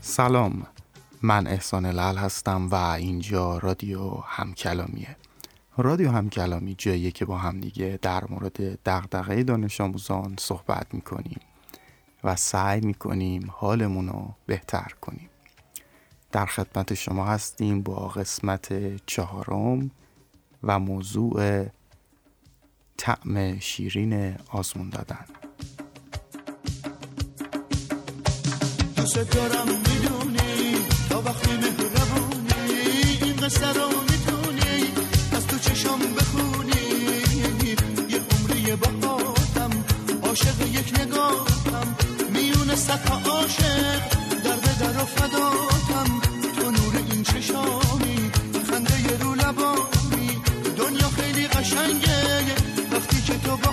سلام. من احسان لال هستم و اینجا رادیو همکلامیه. رادیو همکلامی جاییه که با همدیگه در مورد دغدغه دانش آموزان صحبت می‌کنیم و سعی می‌کنیم حالمون رو بهتر کنیم. در خدمت شما هستیم با قسمت چهارم و موضوع طعم شیرین آزمون دادن. تا وقتی مهربونی یک نگاهم میونه سطح عاشق. در و فداتم تو نور این چشامی خنده رو لبامی دنیا خیلی قشنگه وقتی که تو با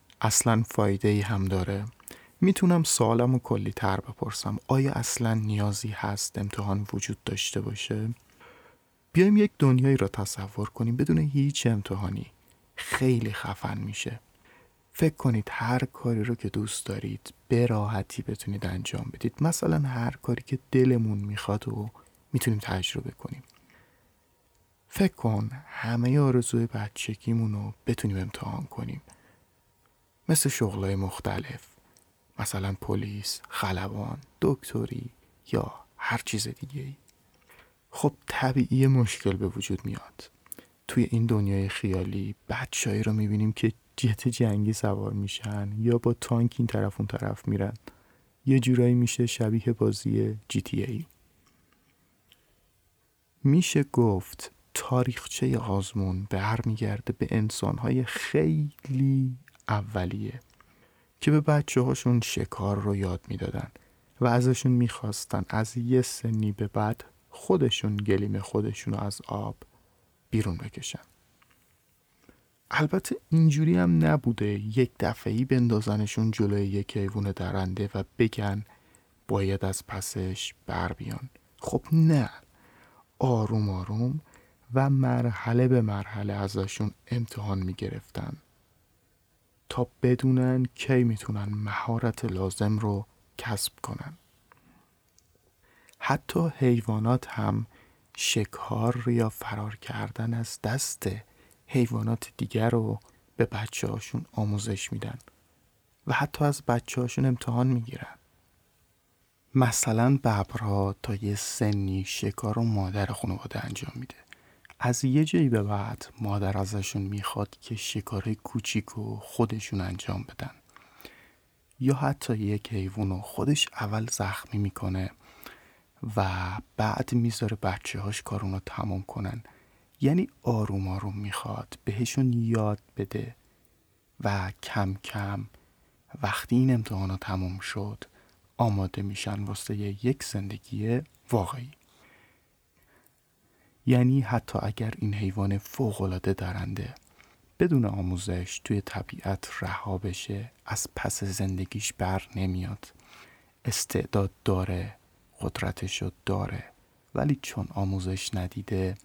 اصلا فایده ای هم داره؟ می‌تونم سوالم کلی تر بپرسم. آیا اصلا نیازی هست امتحان وجود داشته باشه؟ بیایم یک دنیایی را تصور کنیم. بدون هیچ امتحانی خیلی خفن میشه. فکر کنید هر کاری رو که دوست دارید به راحتی بتونید انجام بدید. مثلا هر کاری که دلمون می‌خواد و می‌تونیم تجربه کنیم. فکر کن همه آرزوی بچگیمون رو بتونیم امتحان کنیم. مثل شغلای مختلف مثلا پلیس، خلبان، دکتری یا هر چیز دیگه ای. خب طبیعی مشکل به وجود میاد توی این دنیای خیالی بچههایی رو می‌بینیم که جت جنگی سوار میشن یا با تانک این طرف اون طرف میرن یه جورایی میشه شبیه بازی جی تی ای. میشه گفت تاریخچه آزمون برمیگرده به انسانهای خیلی اولیه که به بچه هاشون شکار رو یاد می‌دادن و ازشون می‌خواستن از یه سنی به بعد خودشون گلیم خودشون رو از آب بیرون بکشن. البته اینجوری هم نبوده یک دفعی بندازنشون جلوی یک حیوان درنده و بگن باید از پسش بر بیان. خب نه. آروم آروم و مرحله به مرحله ازشون امتحان می گرفتن تا بدونن کی می‌تونن مهارت لازم رو کسب کنن. حتی حیوانات هم شکار یا فرار کردن از دست حیوانات دیگر رو به بچه هاشون آموزش میدن و حتی از بچه هاشون امتحان می‌گیرن. مثلا ببرها تا یه سنی شکار و مادر خانواده انجام میده. از یه جایی به بعد مادر ازشون می‌خواد که شکار کوچیک و خودشون انجام بدن. یا حتی یک حیوان خودش اول زخمی می‌کنه و بعد می‌ذاره بچه هاش کارون رو تمام کنن. یعنی آروم آروم می‌خواد بهشون یاد بده و کم کم وقتی این امتحانا تمام شد آماده میشن واسه یک زندگی واقعی. یعنی حتی اگر این حیوان فوقالعاده درنده بدون آموزش توی طبیعت رها بشه از پس زندگیش بر نمیاد. استعداد داره قدرتشو داره ولی چون آموزش ندیده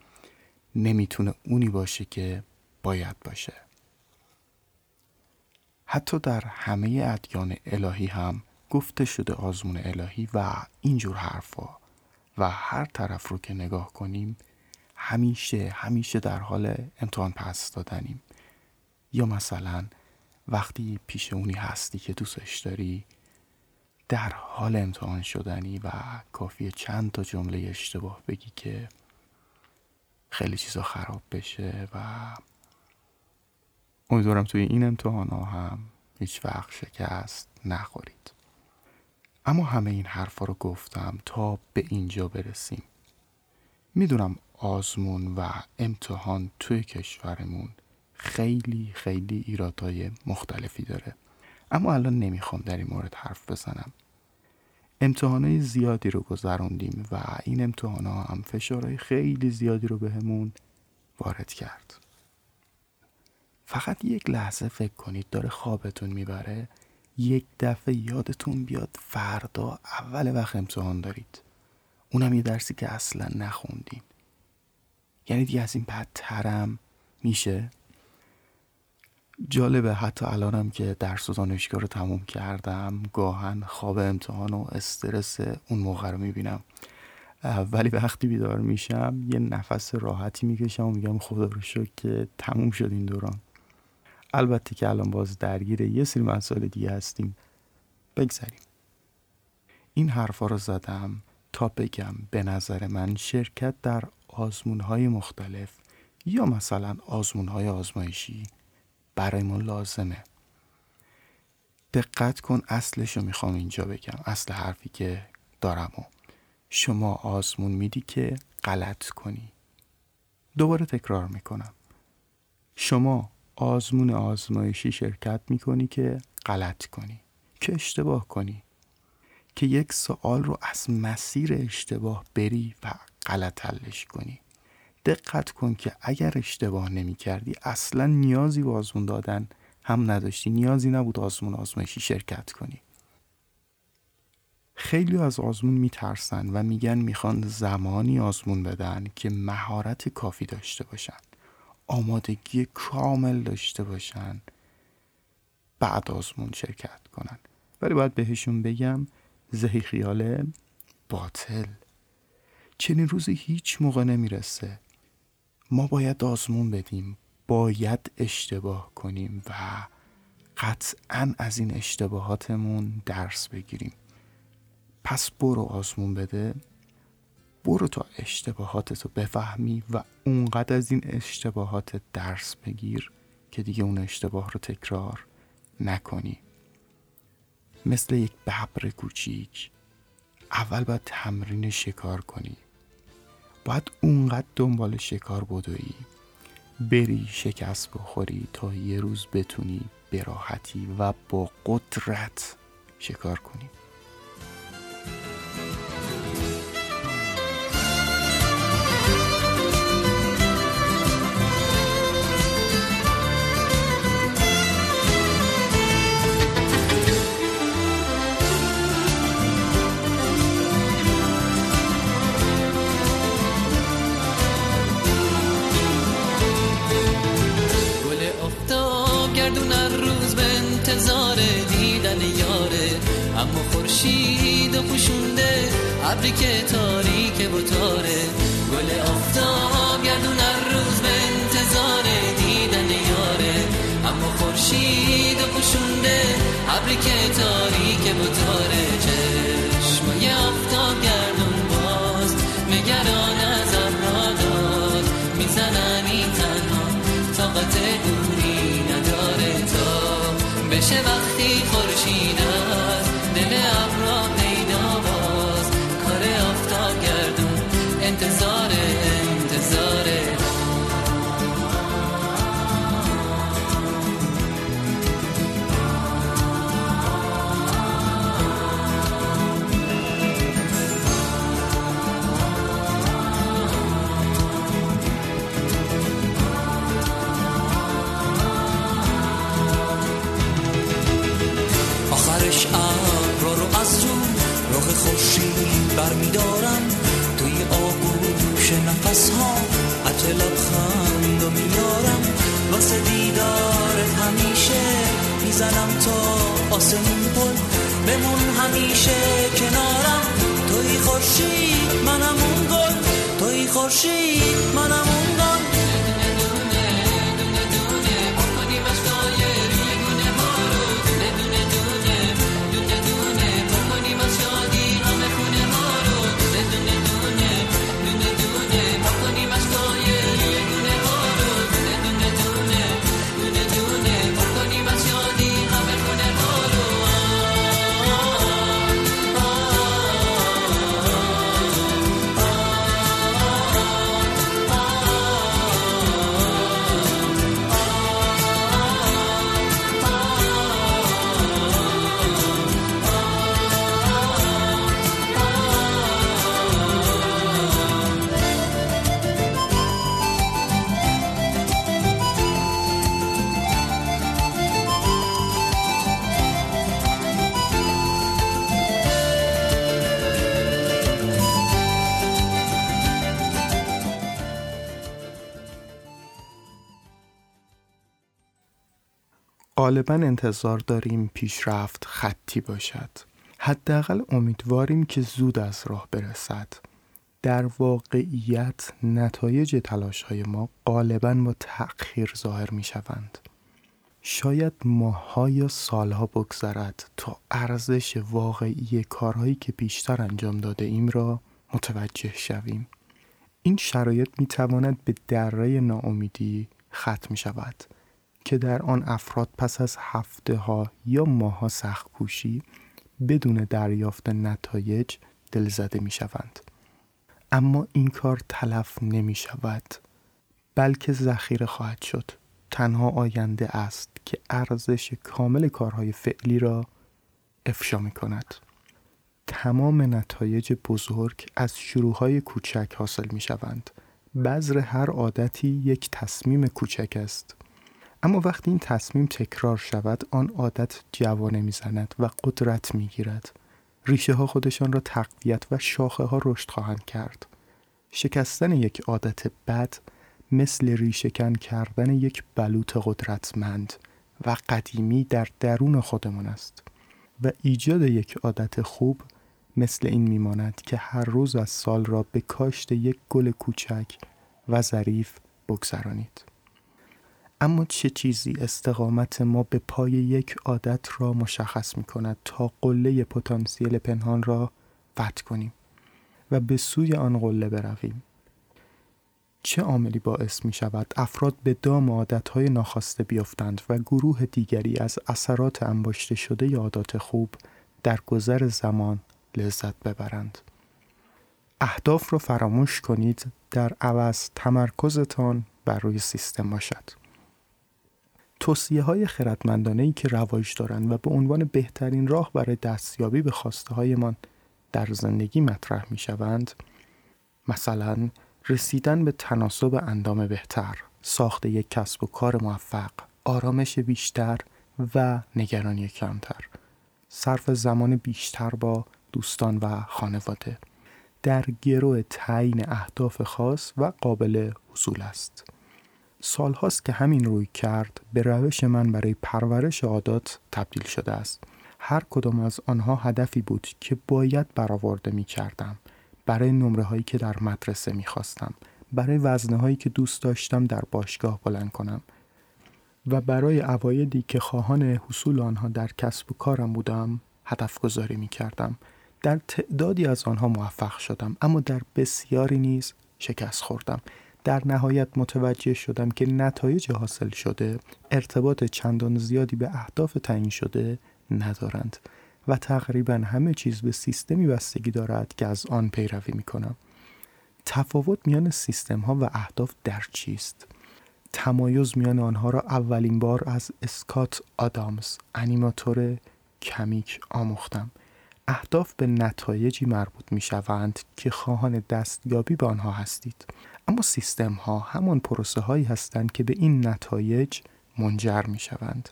نمی‌تونه اونی باشه که باید باشه. حتی در همه ادیان الهی هم گفته شده آزمون الهی و اینجور حرفا. و هر طرف رو که نگاه کنیم همیشه همیشه در حال امتحان پس دادنیم. یا مثلا وقتی پیش اونی هستی که دوستش داری در حال امتحان شدنی و کافی چند تا جمله اشتباه بگی که خیلی چیزا خراب بشه و امیدوارم توی این امتحان ها هم هیچ وقت شکست نخورید. اما همه این حرفا رو گفتم تا به اینجا برسیم. می‌دونم آزمون و امتحان توی کشورمون خیلی خیلی ایرادهای مختلفی داره. اما الان نمی‌خوام در این مورد حرف بزنم. امتحانهای زیادی رو گذروندیم و این امتحان ها هم فشارهای خیلی زیادی رو بهمون وارد کرد. فقط یک لحظه فکر کنید داره خوابتون می‌بره. یک دفعه یادتون بیاد فردا اول وقت امتحان دارید. اونم یه درسی که اصلا نخوندین. یعنی دیگه از این بدترم میشه. جالبه حتی الانم که درس و دانشگاه رو تموم کردم گاهن خواب امتحان و استرس اون موقع رو می‌بینم. ولی وقتی بیدار میشم یه نفس راحتی می‌کشم و میگم خدا رو شکر که تموم شد این دوران. البته که الان باز درگیر یه سری مسائل دیگه هستیم. بگذاریم این حرفا رو زدم تا بگم به نظر من شرکت در آزمون های مختلف یا مثلا آزمون های آزمایشی برای ما لازمه. دقت کن اصلش رو می‌خوام اینجا بگم اصل حرفی که دارم و شما آزمون میدی که غلط کنی. دوباره تکرار می‌کنم. شما آزمون آزمایشی شرکت می‌کنی که غلط کنی که اشتباه کنی که یک سوال رو از مسیر اشتباه بری و غلط حلش کنی. دقت کن که اگر اشتباه نمی کردی اصلا نیازی به آزمون دادن هم نداشتی. نیازی نبود آزمون آزمایشی شرکت کنی. خیلی از آزمون میترسن و میگن می‌خوان زمانی آزمون بدن که مهارت کافی داشته باشن. آمادگی کامل داشته باشن. بعد آزمون شرکت کنن. ولی باید بهشون بگم زهی خیال باطل. چنین روزی هیچ موقع نمی‌رسه. ما باید آزمون بدیم باید اشتباه کنیم و قطعا از این اشتباهاتمون درس بگیریم. پس برو آزمون بده برو تا اشتباهاتتو بفهمی و اونقدر از این اشتباهات درس بگیر که دیگه اون اشتباه رو تکرار نکنی. مثل یک ببر کوچیک اول باید تمرین شکار کنی. باید اونقدر دنبال شکار بدوی بری شکست بخوری تا یه روز بتونی به راحتی و با قدرت شکار کنی. ابری که تاریک و تاره گل آفتاب گردون هر روز به انتظار دیدن یاره. اما خورشید و پوشونده ابری که تاریک و تاره چشمای آفتاب گردون باز نگران از ابرا داد می‌زنن این تنها طاقت دوری نداره تا بشه وقتی خورشید نفس ها عجل لبخند و میارم واسه دیدارت همیشه. می‌زنم تا آسمون پل بمون همیشه کنارم. توی خورشید منم اون گل توی خورشید منم اون غالبا انتظار داریم پیشرفت خطی باشد. حداقل امیدواریم که زود از راه برسد. در واقعیت نتایج تلاش های ما غالبا با تأخیر ظاهر می شوند شاید ماهها یا سالها بگذرد تا ارزش واقعی کارهایی که بیشتر انجام داده ایم را متوجه شویم. این شرایط می تواند به دره ناامیدی ختم شود. که در آن افراد پس از هفته ها یا ماه ها کوشی بدون دریافت نتایج دلزده می شوند. اما این کار تلف نمی شود بلکه ذخیره خواهد شد. تنها آینده است که ارزش کامل کارهای فعلی را افشا می کند تمام نتایج بزرگ از شروعهای کوچک حاصل می شوند بذر هر عادتی یک تصمیم کوچک است. اما وقتی این تصمیم تکرار شود آن عادت جوانه می‌زند و قدرت می‌گیرد. ریشه ها خودشان را تقویت و شاخه ها رشد خواهند کرد. شکستن یک عادت بد مثل ریشهکن کردن یک بلوط قدرتمند و قدیمی در درون خودمان است. و ایجاد یک عادت خوب مثل این میماند که هر روز از سال را به کاشت یک گل کوچک و ظریف بگذرانید. اما چه چیزی استقامت ما به پای یک عادت را مشخص می کند تا قله پتانسیل پنهان را فتح کنیم و به سوی آن قله برویم؟ چه عاملی باعث می شود افراد به دام عادتهای ناخواسته بیفتند و گروه دیگری از اثرات انباشته شده عادات خوب در گذر زمان لذت ببرند؟ اهداف را فراموش کنید در عوض تمرکزتان بر روی سیستم باشد. توصیه های خردمندانه ای که رواج دارند و به عنوان بهترین راه برای دستیابی به خواسته هایمان در زندگی مطرح می شوند مثلا رسیدن به تناسب اندام بهتر ساخت یک کسب و کار موفق آرامش بیشتر و نگرانی کمتر صرف زمان بیشتر با دوستان و خانواده. در گروه تعیین اهداف خاص و قابل حصول است. سالهاست که همین روی کرد به روش من برای پرورش عادات تبدیل شده است. هر کدام از آنها هدفی بود که باید برآورده می کردم برای نمره هایی که در مدرسه می خواستم برای وزنه هایی که دوست داشتم در باشگاه بلند کنم و برای اوایدی که خواهان حصول آنها در کسب و کارم بودم هدف گذاری می کردم. در تعدادی از آنها موفق شدم اما در بسیاری نیز شکست خوردم. در نهایت متوجه شدم که نتایج حاصل شده ارتباط چندان زیادی به اهداف تعیین شده ندارند و تقریبا همه چیز به سیستمی بستگی دارد که از آن پیروی می کنم. تفاوت میان سیستم ها و اهداف در چیست؟ تمایز میان آنها را اولین بار از اسکات آدامز انیماتور کمیک آموختم اهداف به نتایجی مربوط می شوند که خواهان دستیابی به آنها هستید اما سیستم ها همان پروسه هایی هستند که به این نتایج منجر می شوند.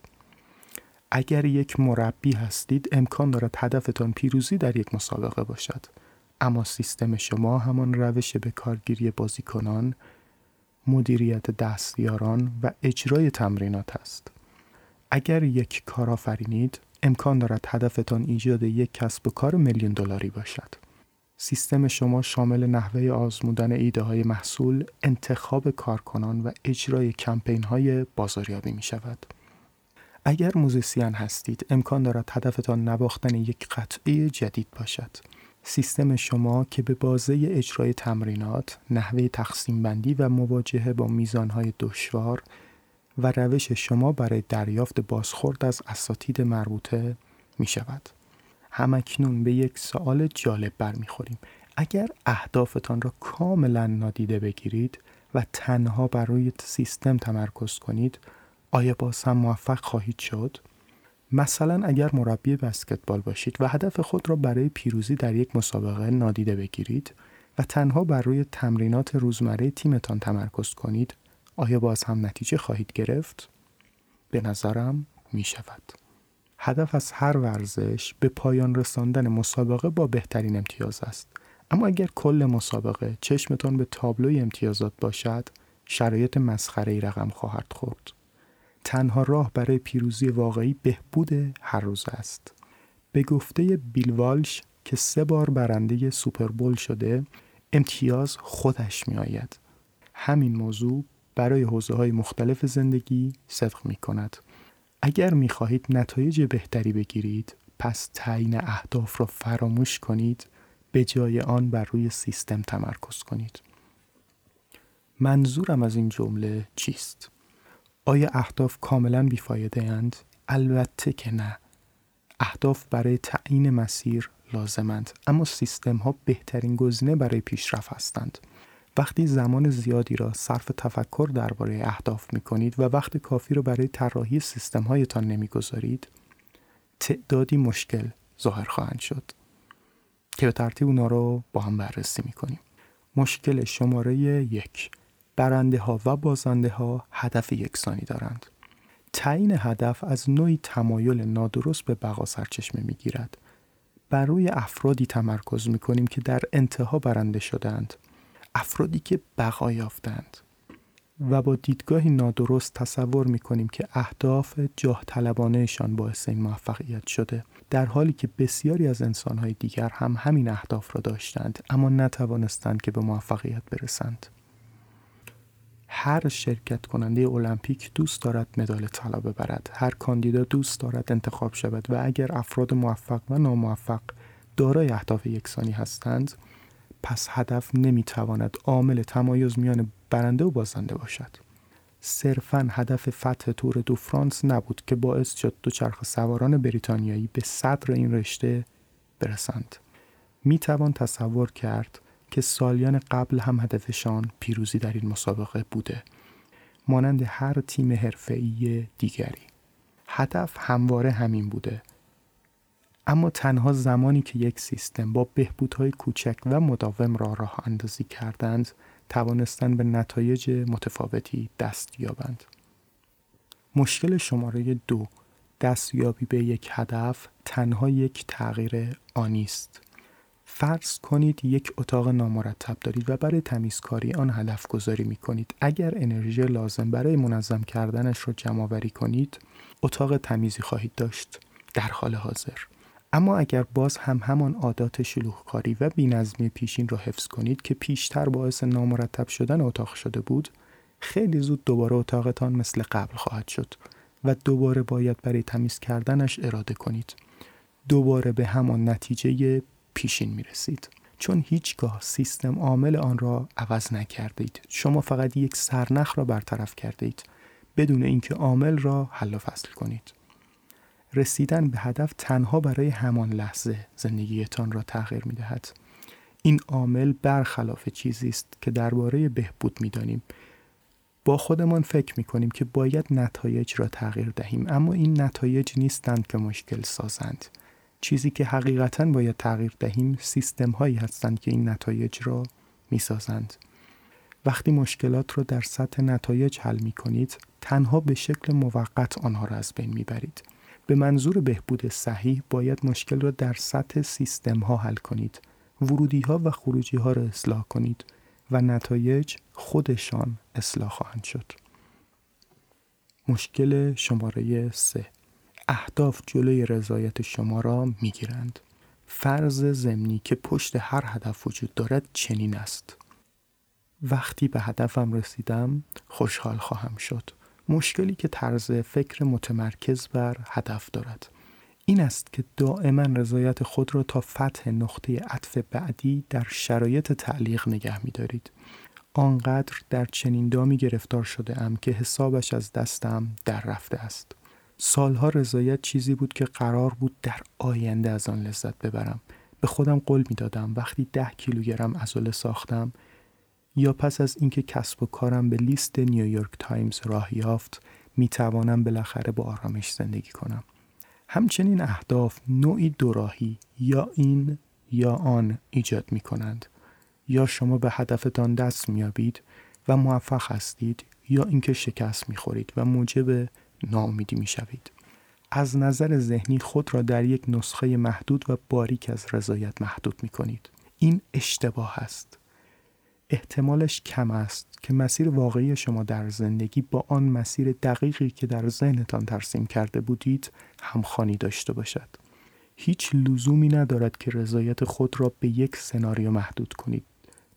اگر یک مربی هستید امکان دارد هدفتان پیروزی در یک مسابقه باشد اما سیستم شما همان روش به کارگیری بازیکنان، مدیریت دستیاران و اجرای تمرینات است. اگر یک کار آفرینید، امکان دارد هدفتان ایجاد یک کسب و کار میلیون دلاری باشد. سیستم شما شامل نحوه آزمودن ایده های محصول، انتخاب کارکنان و اجرای کمپین های بازاریابی می شود. اگر موزیسین هستید، امکان دارد هدفتان نواختن یک قطعه جدید باشد. سیستم شما که به بازه اجرای تمرینات، نحوه تقسیم بندی و مواجهه با میزانهای دشوار و روش شما برای دریافت بازخورد از اساتید مربوطه می شود. همکنون به یک سوال جالب برمیخوریم. اگر اهدافتان را کاملا نادیده بگیرید و تنها بر روی سیستم تمرکز کنید، آیا باز هم موفق خواهید شد؟ مثلا اگر مربی بسکتبال باشید و هدف خود را برای پیروزی در یک مسابقه نادیده بگیرید و تنها بر روی تمرینات روزمره تیمتان تمرکز کنید آیا باز هم نتیجه خواهید گرفت؟ به نظرم می شود. هدف از هر ورزش به پایان رساندن مسابقه با بهترین امتیاز است. اما اگر کل مسابقه چشمتان به تابلوی امتیازات باشد، شرایط مسخره ای رقم خواهد خورد. تنها راه برای پیروزی واقعی بهبود هر روز است. به گفته بیل والش که سه بار برنده سوپربول شده، امتیاز خودش می آید. همین موضوع برای حوزه های مختلف زندگی صدق می کند. اگر می خواهید نتایج بهتری بگیرید پس تعیین اهداف را فراموش کنید به جای آن بر روی سیستم تمرکز کنید. منظورم از این جمله چیست؟ آیا اهداف کاملا بیفایده اند؟ البته که نه. اهداف برای تعیین مسیر لازمند اما سیستم ها بهترین گزینه برای پیشرفت هستند. وقتی زمان زیادی را صرف تفکر درباره اهداف می کنید و وقت کافی را برای طراحی سیستم هایتان نمی گذارید، تعدادی مشکل ظاهر خواهند شد که به ترتیب اونا رو با هم بررسی می کنیم. مشکل شماره یک برنده ها و بازنده ها هدف یکسانی دارند. تعیین هدف از نوعی تمایل نادرست به بقا سرچشمه می گیرد. بر روی افرادی تمرکز می کنیم که در انتها برنده شدند افرادی که بقا یافتند. و با دیدگاهی نادرست تصور می کنیم که اهداف جاه طلبانهشان باعث این موفقیت شده. در حالی که بسیاری از انسانهای دیگر هم همین اهداف را داشتند اما نتوانستند که به موفقیت برسند. هر شرکت کننده المپیک دوست دارد مدال طلا ببرد. هر کاندیدا دوست دارد انتخاب شود. و اگر افراد موفق و ناموفق دارای اهداف یکسانی هستند پس هدف نمی‌تواند عامل تمایز میان برنده و بازنده باشد. صرفا هدف فتح تور دو فرانس نبود که باعث شد دوچرخ سواران بریتانیایی به صدر این رشته برسند. می توان تصور کرد که سالیان قبل هم هدفشان پیروزی در این مسابقه بوده مانند هر تیم حرفه‌ای دیگری. هدف همواره همین بوده اما تنها زمانی که یک سیستم با بهبودهای کوچک و مداوم را راه اندازی کردند توانستند به نتایج متفاوتی دست یابند. مشکل شماره دو دستیابی به یک هدف تنها یک تغییر آنی است. فرض کنید یک اتاق نامرتب دارید و برای تمیزکاری آن هدف گذاری می کنید. اگر انرژی لازم برای منظم کردنش را جمع کنید، اتاق تمیزی خواهید داشت در حال حاضر. اما اگر باز هم همان عادات شلوغکاری و بینظمی پیشین را حفظ کنید که پیشتر باعث نامرتب شدن اتاق شده بود خیلی زود دوباره اتاقتان مثل قبل خواهد شد و دوباره باید برای تمیز کردنش اراده کنید. دوباره به همان نتیجه پیشین می رسید چون هیچگاه سیستم عامل آن را عوض نکردید. شما فقط یک سرنخ را برطرف کردید. بدون اینکه عامل را حل و فصل کنید. رسیدن به هدف تنها برای همان لحظه زندگیتان را تغییر می دهد. این عامل برخلاف چیزی است که درباره بهبود می دانیم. با خودمان فکر می کنیم که باید نتایج را تغییر دهیم اما این نتایج نیستند که مشکل سازند. چیزی که حقیقتا باید تغییر دهیم سیستم هایی هستند که این نتایج را می سازند. وقتی مشکلات را در سطح نتایج حل می کنید تنها به شکل موقت آنها را از بین می برید. به منظور بهبود صحیح باید مشکل را در سطح سیستم ها حل کنید ورودی ها و خروجی ها را اصلاح کنید و نتایج خودشان اصلاح خواهند شد. مشکل شماره سه اهداف جلوی رضایت شما را می‌گیرند. فرض زمینی که پشت هر هدف وجود دارد چنین است. وقتی به هدفم رسیدم خوشحال خواهم شد. مشکلی که طرز فکر متمرکز بر هدف دارد این است که دائما رضایت خود را تا فتح نقطه عطف بعدی در شرایط تعلیق نگه می دارید. آنقدر در چنین دامی گرفتار شده ام که حسابش از دستم در رفته است. سالها رضایت چیزی بود که قرار بود در آینده از آن لذت ببرم. به خودم قول می دادم وقتی ده کیلوگرم عضله ساختم یا پس از اینکه کسب و کارم به لیست نیویورک تایمز راه یافت می توانم بالاخره با آرامش زندگی کنم. همچنین اهداف نوعی دوراهی یا این یا آن ایجاد می کنند یا شما به هدفتان دست میابید و موفق هستید یا اینکه شکست می‌خورید و موجب ناامیدی می‌شوید از نظر ذهنی خود را در یک نسخه محدود و باریک از رضایت محدود می کنید. این اشتباه است. احتمالش کم است که مسیر واقعی شما در زندگی با آن مسیر دقیقی که در ذهنتان ترسیم کرده بودید همخوانی داشته باشد. هیچ لزومی ندارد که رضایت خود را به یک سناریو محدود کنید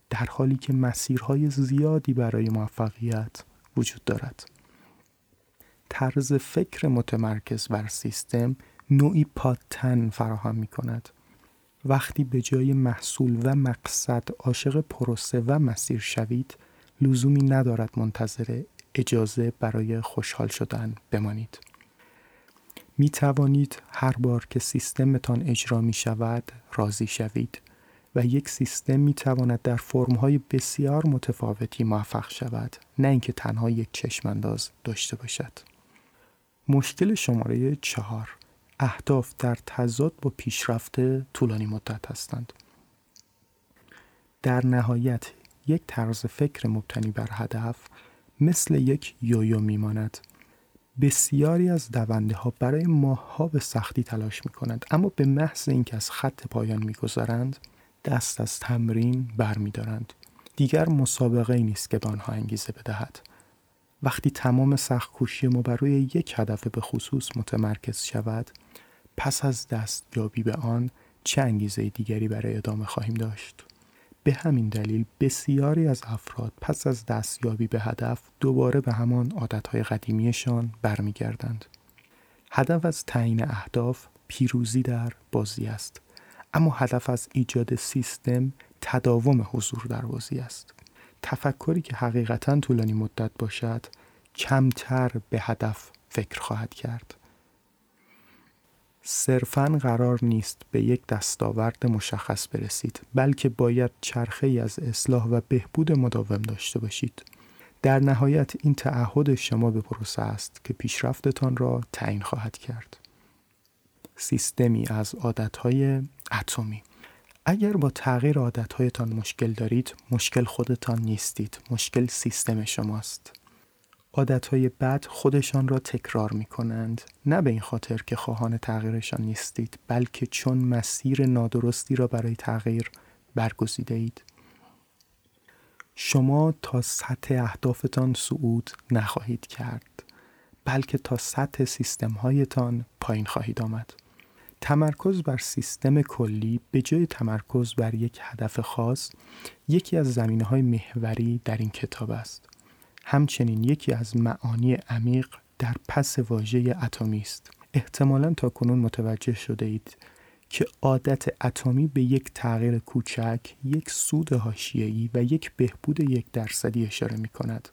در حالی که مسیرهای زیادی برای موفقیت وجود دارد. طرز فکر متمرکز بر سیستم نوعی پادتن فراهم می کند وقتی به جای محصول و مقصد عاشق پروسه و مسیر شوید لزومی ندارد منتظر اجازه برای خوشحال شدن بمانید. می توانید هر بار که سیستمتان اجرا می شود راضی شوید و یک سیستم می تواند در فرمهای بسیار متفاوتی موفق شود نه اینکه تنها یک چشم انداز داشته باشد. مشکل شماره چهار. اهداف در تضاد با پیشرفت طولانی مدت هستند. در نهایت یک طرز فکر مبتنی بر هدف مثل یک یویو میماند. بسیاری از دونده ها برای ماهها به سختی تلاش می کنند اما به محض اینکه از خط پایان می‌گذارند دست از تمرین برمیدارند. دیگر مسابقه ای نیست که به آنها انگیزه بدهد. وقتی تمام سخت کوشی ما بر روی یک هدف به خصوص متمرکز شود پس از دستیابی به آن چه انگیزه دیگری برای ادامه خواهیم داشت؟ به همین دلیل بسیاری از افراد پس از دستیابی به هدف دوباره به همان عادتهای قدیمیشان برمیگردند. هدف از تعیین اهداف پیروزی در بازی است اما هدف از ایجاد سیستم تداوم حضور در بازی است. تفکری که حقیقتا طولانی مدت باشد کمتر به هدف فکر خواهد کرد. صرفا قرار نیست به یک دستاورد مشخص برسید بلکه باید چرخه از اصلاح و بهبود مداوم داشته باشید. در نهایت این تعهد شما به پروسه است که پیشرفتتان را تعیین خواهد کرد. سیستمی از عادتهای اتمی. اگر با تغییر عادتهایتان مشکل دارید مشکل خودتان نیستید. مشکل سیستم شماست. عادتهای بد خودشان را تکرار می کنند نه به این خاطر که خواهان تغییرشان نیستید بلکه چون مسیر نادرستی را برای تغییر برگزیده اید شما تا سطح اهدافتان صعود نخواهید کرد بلکه تا سطح سیستم هایتان پایین خواهید آمد. تمرکز بر سیستم کلی به جای تمرکز بر یک هدف خاص یکی از زمینه های محوری در این کتاب است. همچنین یکی از معانی عمیق در پس واژه اتمی است. احتمالا تا کنون متوجه شده اید که عادت اتمی به یک تغییر کوچک، یک سود حاشیه‌ای و یک بهبود یک درصدی اشاره می کند.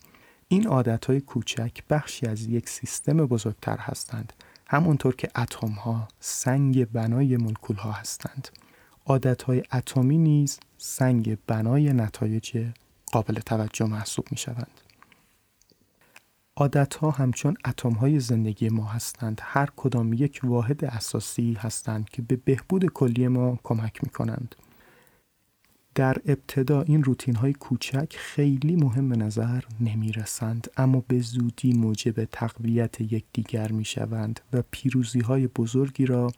این های کوچک بخشی از یک سیستم بزرگتر هستند همونطور که اتم ها سنگ بنای مولکول ها هستند. عادت های اتمی نیز سنگ بنای نتایج قابل توجه محسوب می شوند عادت ها همچون اتم های زندگی ما هستند. هر کدام یک واحد اساسی هستند که به بهبود کلی ما کمک می کنند در ابتدا این روتین های کوچک خیلی مهم به نظر نمی رسند اما به زودی موجب تقویت یکدیگر می شوند و پیروزی های بزرگی را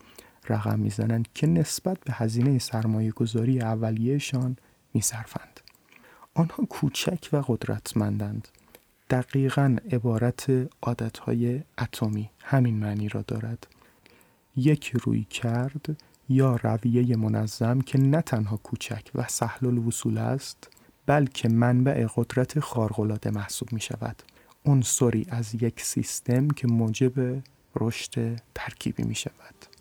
رقم می‌زنند که نسبت به هزینه سرمایه گذاری اولیهشان میصرفند. آنها کوچک و قدرتمندند. دقیقا عبارت عادتهای اتمی همین معنی را دارد. یک روی کرد یا رویه منظم که نه تنها کوچک و سهل الوصول است بلکه منبع قدرت خارق‌العاده محسوب می شود عنصری از یک سیستم که موجب رشد ترکیبی می شود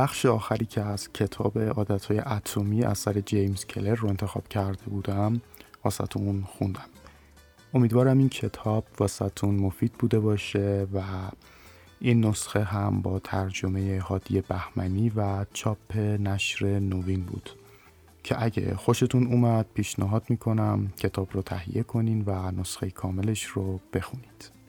بخش آخری که از کتاب عادتهای اتمی اثر جیمز کلر رو انتخاب کرده بودم واسهتون خوندم. امیدوارم این کتاب واسهتون مفید بوده باشه و این نسخه هم با ترجمه هادی بهمنی و چاپ نشر نوین بود. که اگه خوشتون اومد پیشنهاد می‌کنم کتاب رو تهیه کنین و نسخه کاملش رو بخونید.